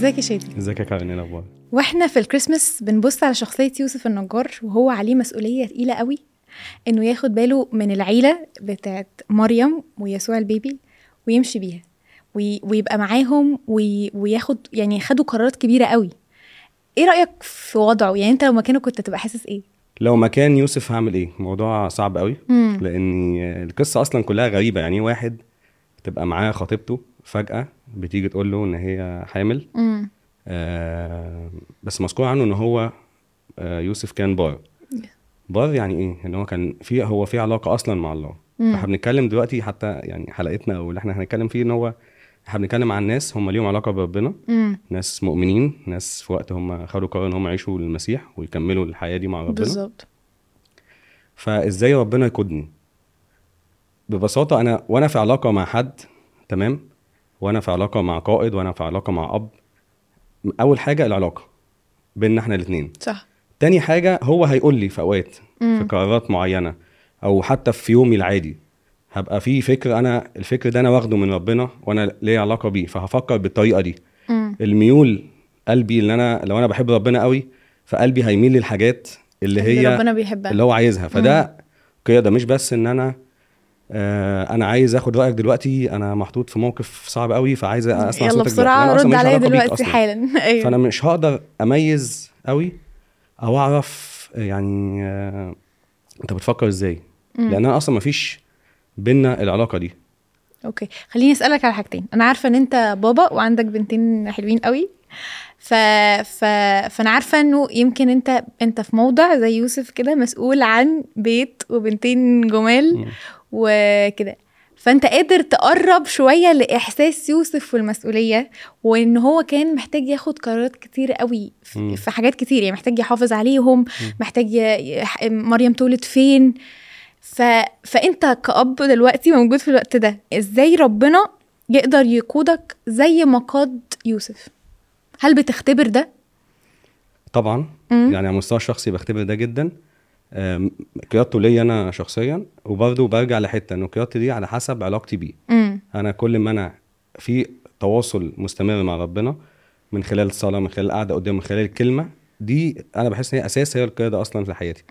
ازيك يا شادي؟ ازيك يا كارين إيه الأخبار؟ وإحنا في الكريسماس بنبص على شخصية يوسف النجار وهو عليه مسؤولية تقيلة قوي إنه ياخد باله من العيلة بتاعت مريم ويسوع ال baby ويمشي بيها وي... ويبقى معاهم وي... وياخد يعني خدوا قرارات كبيرة قوي. إيه رأيك في وضعه؟ يعني أنت لو مكانه كنت تبقى حاسس إيه؟ لو مكان يوسف هعمل إيه؟ موضوع صعب قوي مم. لأن القصة أصلا كلها غريبة. يعني واحد تبقى معاه خطيبته فجأة بتيجي تقول له إن هي حامل. آه بس مذكور عنه إن هو آه يوسف كان بار. بار يعني إيه؟ إن هو كان في هو في علاقة أصلا مع الله. مم. فإحنا بنتكلم دلوقتي حتى يعني حلقتنا أو اللي إحنا هنتكلم فيه إن هو إحنا بنتكلم عن ناس هم ليهم علاقة بربنا. امم ناس مؤمنين ناس في وقت هم خدوا قرار إن هم يعيشوا للمسيح ويكملوا الحياة دي مع ربنا. بالظبط. فإزاي ربنا يقودني؟ ببساطة أنا وأنا في علاقة مع حد تمام؟ وأنا في علاقة مع قائد وأنا في علاقة مع أب. أول حاجة العلاقة بيننا إحنا الاثنين صح. تاني حاجة هو هيقول لي في أوقات في مم. قرارات معينة أو حتى في يومي العادي هبقى في فكر أنا الفكر ده أنا واخده من ربنا وأنا ليا علاقة بيه فهفكر بالطريقة دي. امم الميول قلبي اللي أنا لو أنا بحب ربنا قوي فقلبي هيميل للحاجات اللي هي اللي ربنا بيحبها. اللي هو عايزها. فده قيادة مش بس إن أنا أنا عايز آخد رأيك دلوقتي. أنا محطوط في موقف صعب قوي فعايز أسمع يلا صوتك. بسرعة رد عليا دلوقتي. حالا. أيوه. فأنا مش هقدر أميز قوي أو أعرف يعني آه أنت بتفكر إزاي. لأن أنا أصلا مفيش بينا العلاقة دي. أوكي. خليني أسألك على حاجتين. أنا عارفة إن أنت بابا وعندك بنتين حلوين قوي ف... ف... فأنا عارفة إنه يمكن أنت أنت في موضع زي يوسف كده مسؤول عن بيت وبنتين جمال. وكده فأنت قادر تقرب شوية لإحساس يوسف والمسؤولية وإن هو كان محتاج ياخد قرارات كتير قوي. في, حاجات كتير يعني محتاج يحافظ عليهم محتاج ي... ي- مريم تولد فين ف... فأنت كأب دلوقتي موجود في الوقت ده إزاي ربنا يقدر يقودك زي ما قاد يوسف هل بتختبر ده؟ طبعا. مم. يعني على المستوى الشخصي بختبر ده جدا. قيادته ليا أنا شخصيا وبرضه برجع لحتة إنه قيادتي دي على حسب علاقتي بيه. أنا كل ما أنا في تواصل مستمر مع ربنا من خلال الصلاة من خلال القعدة قدامه من خلال الكلمة دي أنا بحس إن هي أساس هي القيادة أصلا في حياتي.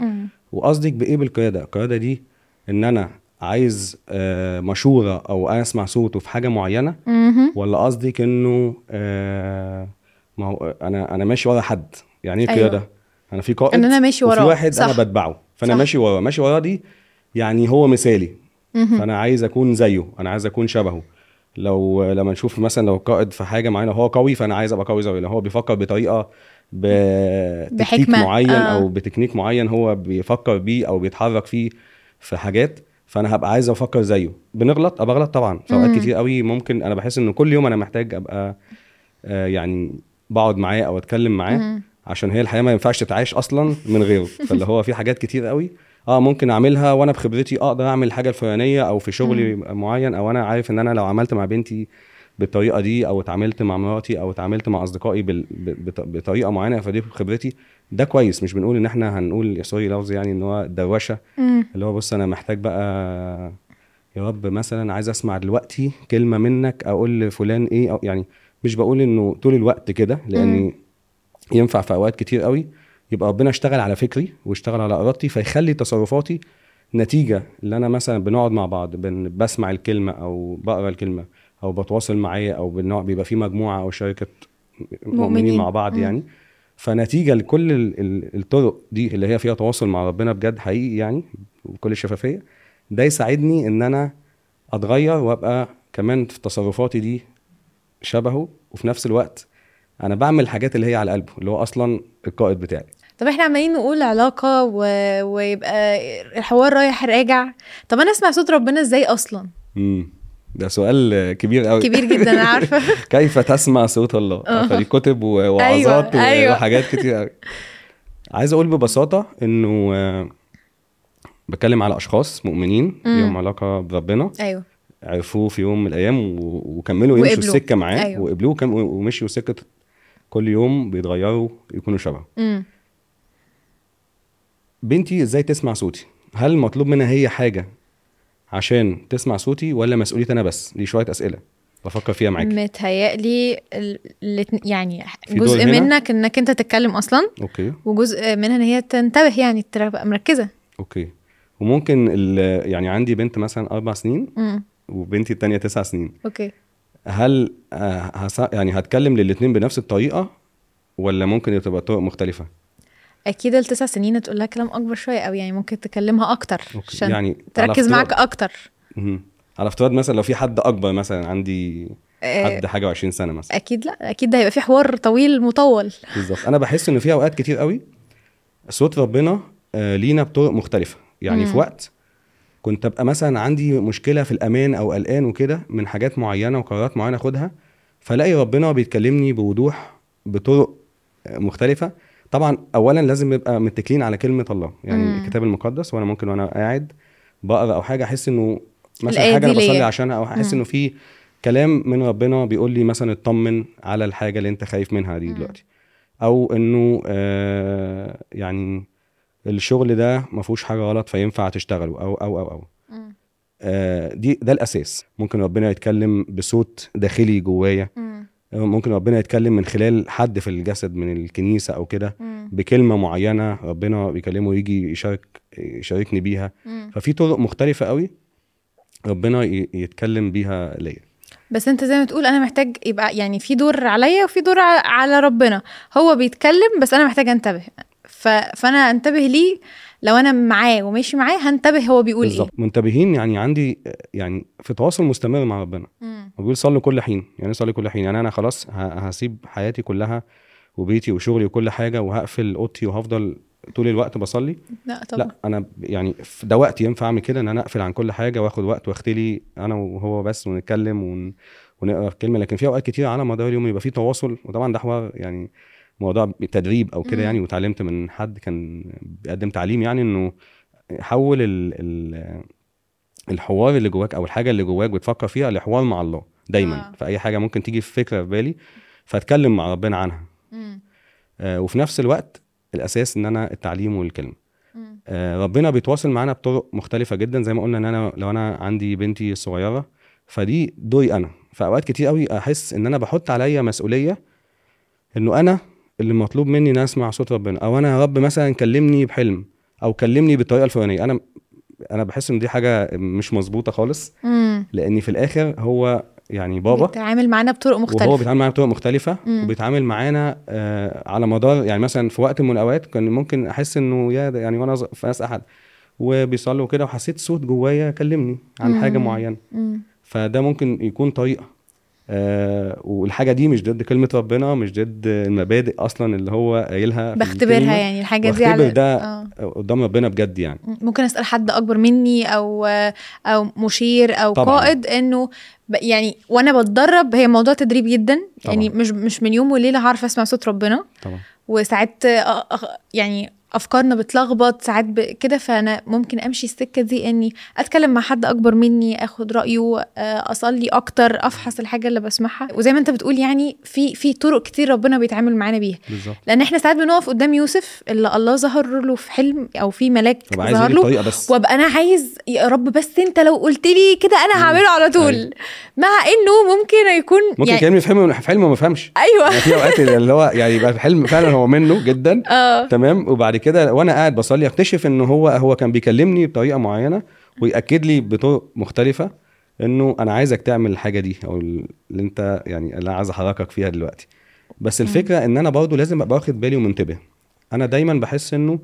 وقصدك بإيه بالقيادة؟ القيادة دي إن أنا عايز آه، مشورة أو أسمع صوته في حاجة معينة؟ مهم. ولا قصدك إنه آه، ما هو أنا أنا ماشي ورا حد يعني إيه أيوة. قياده أنا في قائد إن أنا ماشي وراه واحد صح. أنا بتبعه فأنا صح. ماشي وراه ماشي وراه دي يعني هو مثالي. فأنا عايز أكون زيه أنا عايز أكون شبهه لو لما نشوف مثلا لو قائد في حاجة معينة هو قوي فأنا عايز أبقى قوي زيه لو هو بيفكر بطريقة بتكتيك بحكمة. معين آه. أو بتكنيك معين هو بيفكر بيه أو بيتحرك فيه في حاجات فأنا هبقى عايز أفكر زيه بنغلط ابقى غلط طبعا في أوقات. كتير قوي ممكن أنا بحس إن كل يوم أنا محتاج أبقى آه، يعني بقعد معاه أو أتكلم معاه. عشان هي الحياة ما ينفعش تتعاش أصلا من غيره. فاللي هو في حاجات كتير قوي. آه ممكن أعملها وأنا بخبرتي أقدر أعمل الحاجة الفلانية أو في شغلي معين أو أنا عارف إن أنا لو عملت مع بنتي بالطريقة دي أو اتعاملت مع مراتي أو اتعاملت مع أصدقائي بال... بطريقة معينة فدي خبرتي. ده كويس مش بنقول إن إحنا هنقول سوري لفظ يعني إن هو دروشة. مم. اللي هو بص أنا محتاج بقى يا رب مثلا عايز أسمع دلوقتي كلمة منك أقول لفلان إيه أو يعني مش بقول إنه طول الوقت كده لأن ينفع في أوقات كتير قوي يبقى ربنا اشتغل على فكري واشتغل على إرادتي فيخلي تصرفاتي نتيجة اللي أنا مثلا بنقعد مع بعض بسمع الكلمة أو بقرأ الكلمة أو بتواصل معاه أو بيبقى في مجموعة أو شركة مؤمنين. مع بعض مم. يعني فنتيجة لكل ال- ال- الطرق دي اللي هي فيها تواصل مع ربنا بجد حقيقي يعني بكل شفافيه ده يساعدني إن أنا أتغير وأبقى كمان في تصرفاتي دي شبهه وفي نفس الوقت أنا بعمل الحاجات اللي هي على قلبه اللي هو أصلا القائد بتاعي. طب إحنا عمالين نقول علاقة و... ويبقى الحوار رايح راجع. طب أنا أسمع صوت ربنا إزاي أصلا؟ امم ده سؤال كبير قوي كبير جدا أنا عارفة. كيف تسمع صوت الله. فدي كتب ووعظات أيوة، أيوة. وحاجات كتير قوي عايز أقول ببساطة إنه آه، بتكلم على أشخاص مؤمنين. ليهم علاقة بربنا. أيوه. عرفوه في يوم من الأيام وكملوا يمشوا. السكة معاه. أيوة. وقبلوه ومشيوا سكة كل يوم بيتغيروا يكونوا شبهه. بنتي إزاي تسمع صوتي؟ هل مطلوب منها هي حاجة عشان تسمع صوتي ولا مسؤوليتي أنا بس؟ دي شوية أسئلة بفكر فيها معاكي. متهيألي يعني جزء؟ منك إنك أنت تتكلم أصلا. okay. وجزء منها إن هي تنتبه يعني تبقى مركزة. okay. وممكن يعني عندي بنت مثلا أربع سنين. امم وبنتي التانية تسع سنين okay هل آه، هس... يعني هتكلم للاتنين بنفس الطريقة ولا ممكن تبقى طرق مختلفة؟ أكيد التسع سنين تقول لها كلام أكبر شوية أو يعني ممكن تكلمها أكتر. عشان يعني تركز افتراض- معاك أكتر. على افتراض مثلا لو في حد أكبر مثلا عندي آه، حد حاجة وعشرين سنة مثلا أكيد لأ أكيد ده هيبقى في حوار طويل مطول بالظبط أنا بحس إن في أوقات كتير قوي صوت ربنا آه، لينا بطرق مختلفة يعني مم. في وقت كنت أبقى مثلا عندي مشكلة في الأمان أو قلقان وكده من حاجات معينة وقرارات معينة أخدها فلاقي ربنا بيتكلمني بوضوح بطرق مختلفة طبعا اولا لازم نبقى متكلين على كلمة الله يعني مم. الكتاب المقدس وأنا ممكن وأنا قاعد بقرأ أو حاجة أحس إنه مثلا دي أنا بصلي. عشانها أو أحس. إنه في كلام من ربنا بيقول لي مثلا اطمن على الحاجة اللي أنت خايف منها دي. دلوقتي أو إنه آه يعني الشغل ده ما فيهوش حاجة غلط فينفع تشتغله أو أو أو أو. آه دي ده الأساس ممكن ربنا يتكلم بصوت داخلي جوايا. آه، ممكن ربنا يتكلم من خلال حد في الجسد من الكنيسة أو كده. بكلمة معينة ربنا بيكلمه يجي يشارك يشاركني بيها مم. ففي طرق مختلفة قوي ربنا يتكلم بيها ليا بس انت زي ما تقول أنا محتاج يبقى يعني في دور عليا وفي دور على ربنا هو بيتكلم بس أنا محتاج أنتبه ف... فانا انتبه ليه. لو أنا معاه وماشي معاه هنتبه هو بيقول بالظبط. منتبهين يعني عندي يعني في تواصل مستمر مع ربنا. إيه مم. هو بيقول صلوا كل حين. يعني صلي كل حين؟ يعني أنا خلاص ه- هسيب حياتي كلها وبيتي وشغلي وكل حاجة وهقفل أوضتي وهفضل طول الوقت بصلي؟ لا طبعا. لا أنا يعني ده وقت ينفع أعمل كده إن أنا أقفل عن كل حاجة وآخد وقت واختلي أنا وهو بس ونتكلم ون... ونقرأ كلمة. لكن في أوقات كتير على مدار اليوم يبقى في تواصل وطبعا ده حوار يعني موضوع تدريب أو كده. يعني وتعلمت من حد كان بيقدم تعليم يعني إنه حول ال... ال... الحوار اللي جواك أو الحاجة اللي جواك بتفكر فيها لحوار مع الله دايما آه. في اي حاجة ممكن تيجي في فكرة في بالي فأتكلم مع ربنا عنها مم. آه وفي نفس الوقت الأساس إن أنا التعليم والكلمة مم. آه ربنا بيتواصل معانا بطرق مختلفة جدا زي ما قلنا إن أنا لو أنا عندي بنتي الصغيره فدي دوري أنا في اوقات كتير قوي أحس إن أنا بحط عليا مسؤولية إنه أنا اللي مطلوب مني إن أسمع صوت ربنا أو أنا يا رب مثلا كلمني بحلم أو كلمني بالطريقة الفلانية أنا أنا بحس إن دي حاجة مش مظبوطة خالص مم. لأن في الآخر هو يعني بابا بيتعامل معانا بطرق وهو مختلفة بيتعامل معانا بطرق مختلفة مم. وبيتعامل معانا آه على مدار يعني مثلا في وقت من الأوقات كان ممكن أحس إنه يا يعني وأنا في ناس أحد وبيصلي وكده وحسيت صوت جوايا كلمني عن حاجة مم. معينة مم. فده ممكن يكون طريقة آه والحاجة دي مش ضد كلمة ربنا مش ضد المبادئ أصلا اللي هو قايلها بختبرها. يعني الحاجة دي على ده آه. قدام ربنا بجد يعني ممكن أسأل حد أكبر مني أو أو مشير أو طبعاً. قائد إنه يعني وأنا بتدرب هي موضوع تدريب جدا يعني طبعاً. مش مش من يوم وليلة هعرف أسمع صوت ربنا طبعا وساعات يعني أفكارنا بتلخبط ساعات ب- كده فأنا ممكن أمشي السكة دي إني أتكلم مع حد أكبر مني آخد رأيه آه، أصلي أكتر أفحص الحاجة اللي بسمعها. وزي ما أنت بتقول يعني في في طرق كتير ربنا بيتعامل معانا بيها. لأن إحنا ساعات بنقف قدام يوسف اللي الله ظهر له في حلم أو في ملاك ظهر له بس. وأبقى أنا عايز يا رب بس أنت لو قلت لي كده أنا. هعمله على طول. أيوة. مع إنه ممكن يكون ممكن يعني يكلمني في حلم في حلم وما افهمش أيوه. يعني في أوقات اللي هو يعني يبقى الحلم فعلا هو منه جدا. آه. تمام. وبعد كده وأنا قاعد بصلي أكتشف ان هو هو كان بيكلمني بطريقة معينة ويأكد لي بطرق مختلفة إنه أنا عايزك تعمل الحاجة دي أو اللي أنت يعني اللي أنا عايز أحركك فيها دلوقتي. بس الفكرة إن أنا برضو لازم أبقى واخد بالي ومنتبه. أنا دايما بحس إنه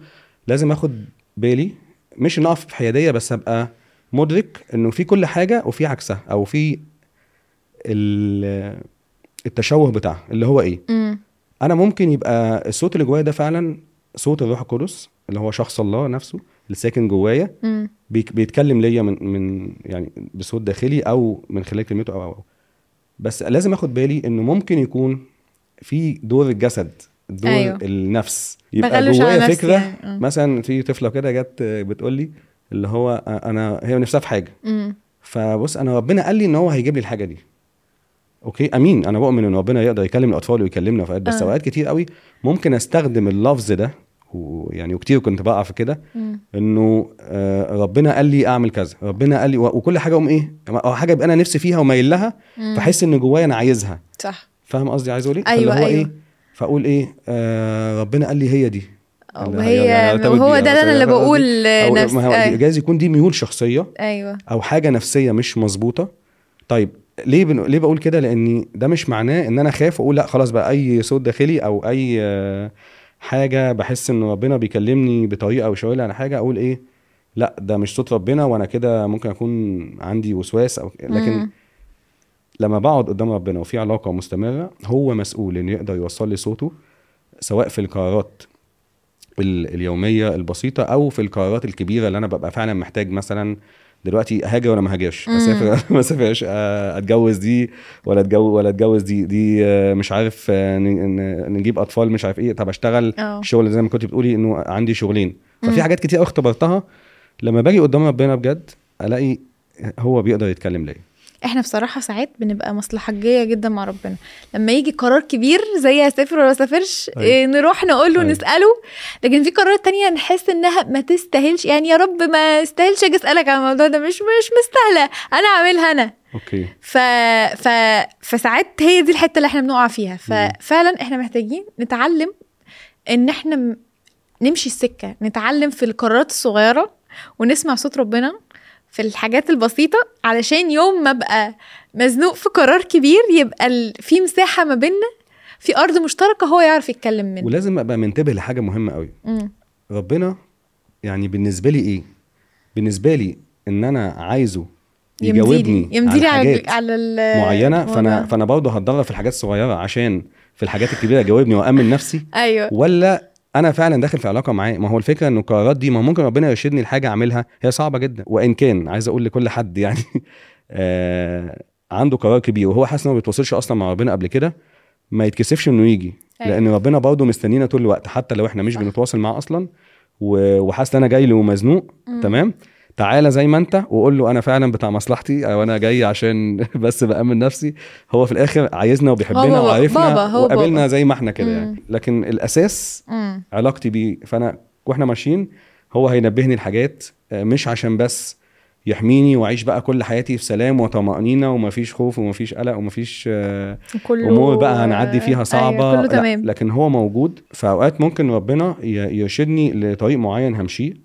لازم آخد بالي مش إن أقف في حيادية بس أبقى مدرك إنه في كل حاجة وفي عكسها أو في ال- التشوه بتاعها اللي هو إيه. امم أنا ممكن يبقى الصوت اللي جوايا ده فعلا صوت الروح القدس اللي هو شخص الله نفسه اللي ساكن جوايا بيتكلم ليا من من يعني بصوت داخلي أو من خلال كلمته أو أو أو. بس لازم آخد بالي إنه ممكن يكون في دور الجسد دور أيوه. النفس يبقى جوايا فكرة يعني. آه. مثلا في طفلة كده جت بتقول لي اللي هو أنا هي نفسها في حاجة امم فبص أنا ربنا قال لي إن هو هيجيب لي الحاجة دي okay أمين أنا بؤمن إن ربنا يقدر يكلم الأطفال ويكلمنا في بس آه. اوقات كتير قوي ممكن أستخدم اللفظ ده ويعني وكتير كنت بقع في كده. إنه آه، ربنا قال لي أعمل كذا ربنا قال لي وكل حاجة أقوم إيه أو حاجة يبقى أنا نفسي فيها ومايل لها. فأحس إن جوايا أنا عايزها صح فاهم قصدي عايز أقول إيه أيوة، فاللي هو أيوة. إيه فأقول إيه آه ربنا قال لي هي دي وهي هي- يعني وهو بيها ده أنا اللي؟ بقول أو نفس ما هو أيوة. جايز يكون دي ميول شخصية أيوه أو حاجة نفسية مش مظبوطة طيب ليه بن... ليه بقول كده لأن ده مش معناه إن أنا خايف واقول لأ خلاص بقى أي صوت داخلي أو أي آه، حاجة بحس إن ربنا بيكلمني بطريقة أو شاور لي على حاجة أقول إيه لأ ده مش صوت ربنا وأنا كده ممكن أكون عندي وسواس أو لكن مم. لما بقعد قدام ربنا وفي علاقة مستمرة هو مسؤول انه يقدر يوصل لي صوته سواء في القرارات ال- اليومية البسيطة أو في القرارات الكبيرة اللي أنا ببقى فعلا محتاج مثلا دلوقتي هاجر ولا ما هاجرش مم. اسافر ما اسافرش آه، اتجوز دي ولا اتجوز ولا اتجوز دي دي آه، مش عارف آه، نجيب أطفال مش عارف إيه. طب أشتغل الشغل زي ما كنت بتقولي إنه عندي شغلين. ففي حاجات كتير قوي اختبرتها. لما باجي قدام ربنا بجد ألاقي هو بيقدر يتكلم ليا. إحنا بصراحة ساعات بنبقى مصلحجية جدا مع ربنا. لما يجي قرار كبير زي اسافر ولا اسافرش أيوة. إيه نروح نقول له أيوة. نساله لكن في قرارات تانية نحس إنها ما تستاهلش. يعني يا رب ما استاهلش أجي أسألك عن الموضوع ده. مش مش مستاهلة. أنا أعملها أنا. أوكي. ف... ف... فساعات هي دي الحتة اللي إحنا بنقع فيها. ففعلا إحنا محتاجين نتعلم إن إحنا نمشي السكة نتعلم في القرارات الصغيرة ونسمع صوت ربنا في الحاجات البسيطة علشان يوم ما أبقى مزنوق في قرار كبير يبقى. في مساحة ما بيننا في أرض مشتركة هو يعرف يتكلم منها ولازم أبقى منتبه لحاجة مهمة قوي مم. ربنا يعني بالنسبة لي إيه بالنسبة لي إن أنا عايزه يجاوبني يمديلي على على حاجات على معينة فانا الموضوع. فانا برضه هتدرب في الحاجات الصغيرة عشان في الحاجات الكبيرة يجاوبني وامن نفسي أيوه ولا أنا فعلا داخل في علاقة معاه ما هو الفكرة إن القرارات دي ما ممكن ربنا يرشدني لحاجة أعملها هي صعبة جدا وإن كان عايز أقول لكل حد يعني آه عنده قرار كبير وهو حاسس انه ما بيتواصلش أصلا مع ربنا قبل كده ما يتكسفش إنه يجي أيوة. لأن ربنا برضه مستنينا طول الوقت حتى لو إحنا مش. بنتواصل معاه أصلا وحاسس إن أنا جاي له ومزنوق مم. تمام تعالى زي ما انت وقول له أنا فعلا بتاع مصلحتي أو أنا جاي عشان بس بأمن نفسي. هو في الآخر عايزنا وبيحبنا هو وعارفنا بابا، هو وقابلنا بابا. زي ما إحنا كده. يعني. لكن الأساس مم. علاقتي بيه. فأنا وإحنا ماشيين هو هينبهني لحاجات آه، مش عشان بس يحميني وأعيش بقى كل حياتي في سلام وطمأنينة ومفيش خوف ومفيش قلق ومفيش آه، كله أمور بقى هنعدي فيها صعبة. أيوة كله تمام. لكن هو موجود. في اوقات ممكن ربنا يرشدني لطريق معين همشيه.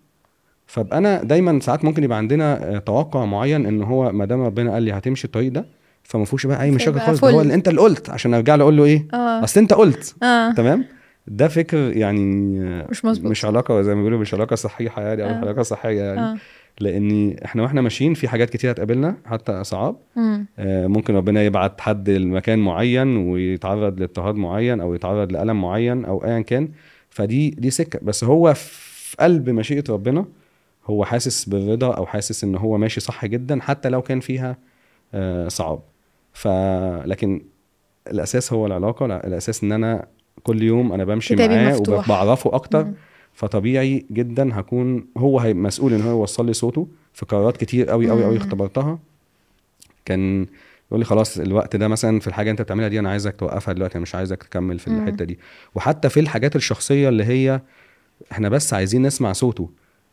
فابقى أنا دايما ساعات ممكن يبقى عندنا آه، توقع معين إن هو ما دام ربنا قال لي هتمشي الطريق ده فما فيهوش بقى أي مشاكل خالص. هو. اللي أنت اللي قلت عشان أرجع له أقول له إيه؟ آه. أصل أنت قلت. آه. تمام؟ ده فكر يعني آه، مش مظبوط. مش علاقة زي ما بيقولوا مش علاقة صحيحة يعني أو آه. علاقة صحية يعني. آه. لأن إحنا وإحنا ماشيين في حاجات كتير هتقابلنا حتى صعاب مم. آه، ممكن ربنا يبعت حد لمكان معين ويتعرض لاضطهاد معين أو يتعرض لألم معين أو ايا كان. فدي دي سكة. بس هو في قلب مشيئة ربنا هو حاسس بالرضا أو حاسس إن هو ماشي صح جدا حتى لو كان فيها آه، صعاب ف لكن الأساس هو العلاقة لا، الأساس إن أنا كل يوم أنا بمشي معاه. وبعرفه أكتر مم. فطبيعي جدا هكون هو مسؤول إن هو يوصل لي صوته في قرارات كتير قوي قوي قوي. اختبرتها كان يقول لي خلاص الوقت ده مثلا في الحاجة أنت بتعملها دي أنا عايزك توقفها دلوقتي أنا مش عايزك تكمل في. الحتة دي وحتى في الحاجات الشخصية اللي هي إحنا بس عايزين نسمع صوته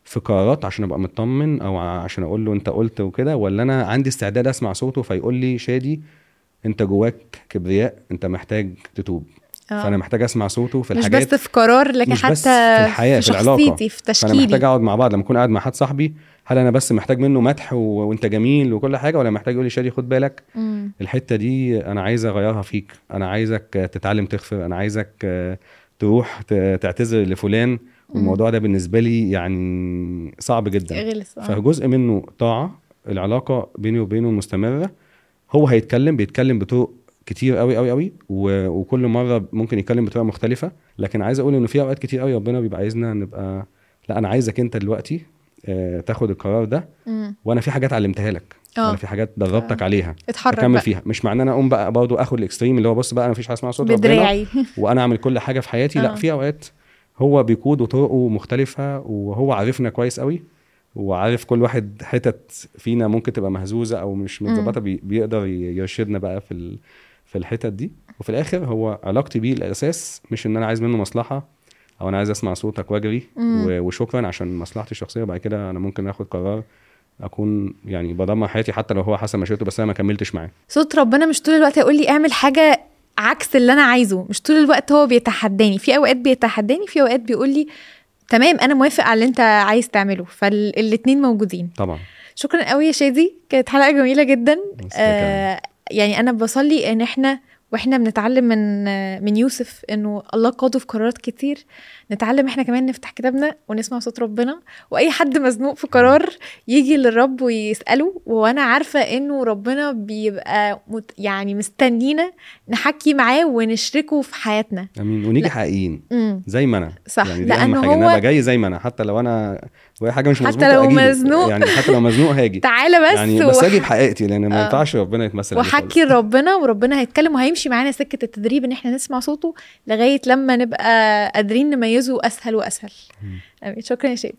في قرارات عشان أبقى مطمن أو عشان أقول له أنت قلت وكده ولا أنا عندي استعداد أسمع صوته فيقول لي شادي أنت جواك كبرياء أنت محتاج تتوب آه. فأنا محتاج أسمع صوته في مش الحاجات بس في قرار لكن مش حتى بس في الحياة، في العلاقة. شخصيتي في فأنا محتاج تشكيلي أقعد مع بعض لما أكون قاعد مع حد صاحبي هل أنا بس محتاج منه مدح و... وأنت جميل وكل حاجة ولا محتاج يقول لي شادي خد بالك مم. الحتة دي أنا عايز أغيرها فيك أنا عايزك تتعلم تغفر أنا عايزك تروح تعتذر لفلان والموضوع ده بالنسبة لي يعني صعب جدا. آه. فجزء منه طاعة العلاقة بيني وبينه مستمرة. هو هيتكلم بيتكلم بطرق كتير قوي قوي قوي و... وكل مرة ممكن يتكلم بطريقة مختلفة. لكن عايز أقول إنه في أوقات كتير قوي ربنا بيبقى عايزنا نبقى لا أنا عايزك أنت دلوقتي آه، تاخد القرار ده مم. وأنا في حاجات علمتها لك. آه. أنا في حاجات دربتك آه. عليها. اتحرك أكمل بقى. فيها. مش معناه أنا أقوم بقى برضه آخد الإكستريم اللي هو بص بقى أنا مفيش حاجة اسمها صوت ربنا بدراعي وأنا أعمل كل حاجة في حياتي. لا آه. في أوقات هو بيقود وطرقه مختلفة وهو عارفنا كويس قوي وعارف كل واحد حتت فينا ممكن تبقى مهزوزة أو مش. متظبطة بي بيقدر يرشدنا بقى في ال- في الحتت دي. وفي الآخر هو علاقتي بيه الأساس مش إن أنا عايز منه مصلحة أو أنا عايز أسمع صوتك واجري وشكرا عشان مصلحتي الشخصية. وبعد كده أنا ممكن آخد قرار أكون يعني بدمر حياتي حتى لو هو حسب مشيته بس أنا ما كملتش معاه. صوت ربنا مش طول الوقت هيقول لي اعمل حاجة عكس اللي أنا عايزه مش طول الوقت هو بيتحداني. في أوقات بيتحداني في أوقات بيقول لي تمام أنا موافق على اللي أنت عايز تعمله. فالاتنين موجودين. طبعا. شكرا قوي يا شادي. كانت حلقة جميلة جدا. آه يعني أنا بصلي إن إحنا وإحنا بنتعلم من من يوسف إنه الله قاده في قرارات كتير. نتعلم إحنا كمان نفتح كتابنا ونسمع صوت ربنا وأي حد مزنوق في قرار يجي للرب ويسأله وأنا عارفة إنه ربنا بيبقى مت يعني مستنينا نحكي معاه ونشركه في حياتنا آمين ونيجي لا. حقيقيين زي ما أنا صح، يعني دي ان أنا هو- ابقى جاي زي ما أنا حتى لو أنا وهي حاجة مش حتى مظبوطة لو أجيبه. مزنوق. يعني حتى لو مزنوق هاجي تعالى بس يعني بس أجي بحقيقتي لأن ما آه. ينفعش ربنا يتمثل. وحكي لربنا وربنا هيتكلم وهيمشي معانا سكة التدريب إن إحنا نسمع صوته لغاية لما نبقى قادرين نميزه أسهل وأسهل. شكرا يا شادي.